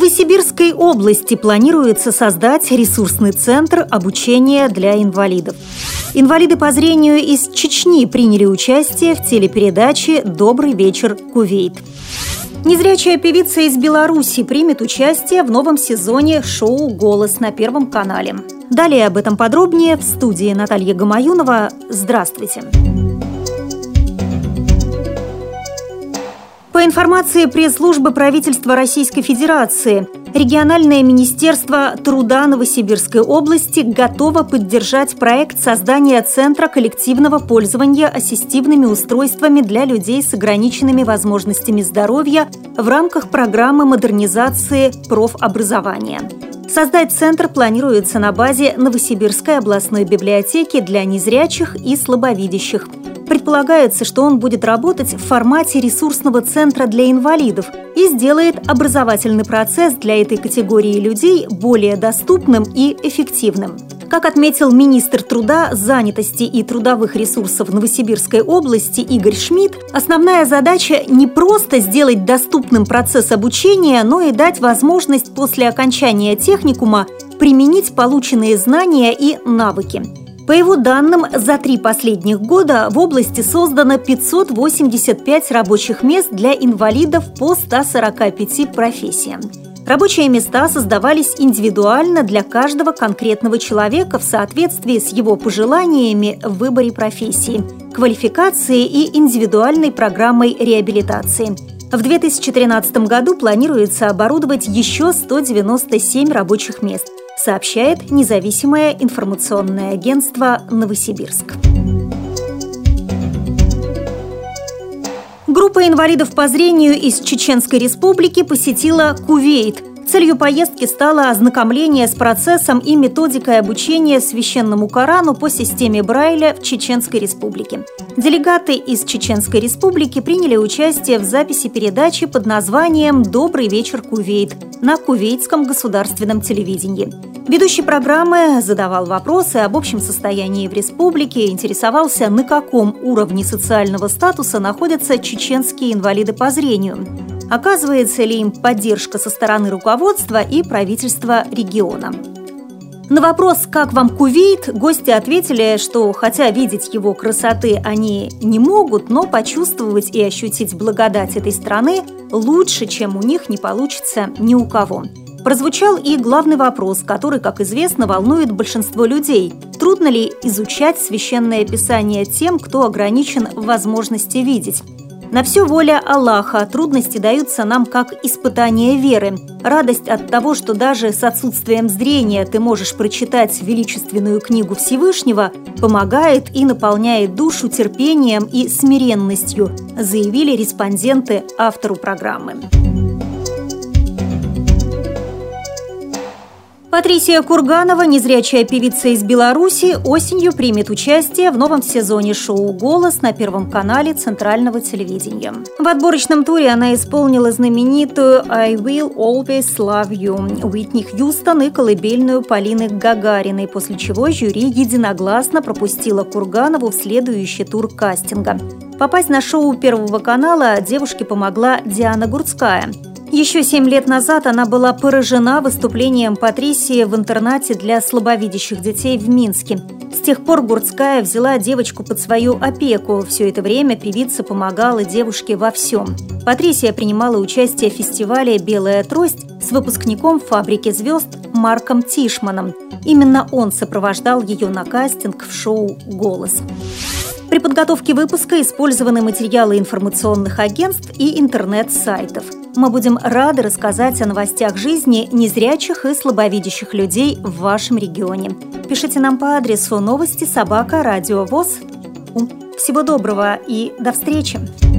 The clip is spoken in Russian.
Новосибирской области планируется создать ресурсный центр обучения для инвалидов. Инвалиды по зрению из Чечни приняли участие в телепередаче «Добрый вечер, Кувейт». Незрячая певица из Беларуси примет участие в новом сезоне шоу «Голос» на Первом канале. Далее об этом подробнее в студии Наталья Гамаюнова. Здравствуйте! Здравствуйте! По информации пресс-службы правительства Российской Федерации, региональное министерство труда Новосибирской области готово поддержать проект создания Центра коллективного пользования ассистивными устройствами для людей с ограниченными возможностями здоровья в рамках программы модернизации профобразования. Создать центр планируется на базе Новосибирской областной библиотеки для незрячих и слабовидящих – Предполагается, что он будет работать в формате ресурсного центра для инвалидов и сделает образовательный процесс для этой категории людей более доступным и эффективным. Как отметил министр труда, занятости и трудовых ресурсов Новосибирской области Игорь Шмидт, основная задача не просто сделать доступным процесс обучения, но и дать возможность после окончания техникума применить полученные знания и навыки. По его данным, за три последних года в области создано 585 рабочих мест для инвалидов по 145 профессиям. Рабочие места создавались индивидуально для каждого конкретного человека в соответствии с его пожеланиями в выборе профессии, квалификации и индивидуальной программой реабилитации. В 2013 году планируется оборудовать еще 197 рабочих мест – сообщает независимое информационное агентство «Новосибирск». Группа инвалидов по зрению из Чеченской Республики посетила Кувейт – Целью поездки стало ознакомление с процессом и методикой обучения священному Корану по системе Брайля в Чеченской Республике. Делегаты из Чеченской Республики приняли участие в записи передачи под названием «Добрый вечер, Кувейт» на Кувейтском государственном телевидении. Ведущий программы задавал вопросы об общем состоянии в республике, интересовался, на каком уровне социального статуса находятся чеченские инвалиды по зрению оказывается ли им поддержка со стороны руководства и правительства региона. На вопрос «Как вам Кувейт?» гости ответили, что хотя видеть его красоты они не могут, но почувствовать и ощутить благодать этой страны лучше, чем у них не получится ни у кого. Прозвучал и главный вопрос, который, как известно, волнует большинство людей. Трудно ли изучать священное писание тем, кто ограничен в возможности видеть? На все воля Аллаха, трудности даются нам как испытание веры. Радость от того, что даже с отсутствием зрения ты можешь прочитать величественную книгу Всевышнего, помогает и наполняет душу терпением и смиренностью, заявили респонденты автору программы. Патрисия Курганова, незрячая певица из Беларуси, осенью примет участие в новом сезоне шоу «Голос» на Первом канале Центрального телевидения. В отборочном туре она исполнила знаменитую «I will always love you» Уитни Хьюстон и колыбельную Полины Гагариной, после чего жюри единогласно пропустила Курганову в следующий тур кастинга. Попасть на шоу Первого канала девушке помогла Диана Гурцкая – еще семь лет назад она была поражена выступлением Патрисии в интернате для слабовидящих детей в Минске. С тех пор Гурцкая взяла девочку под свою опеку. Все это время певица помогала девушке во всем. Патрисия принимала участие в фестивале «Белая трость» с выпускником «Фабрики звезд» Марком Тишманом. Именно он сопровождал ее на кастинг в шоу «Голос». При подготовке выпуска использованы материалы информационных агентств и интернет-сайтов – мы будем рады рассказать о новостях жизни незрячих и слабовидящих людей в вашем регионе. Пишите нам по адресу новости собака радиовоз. Всего доброго и до встречи!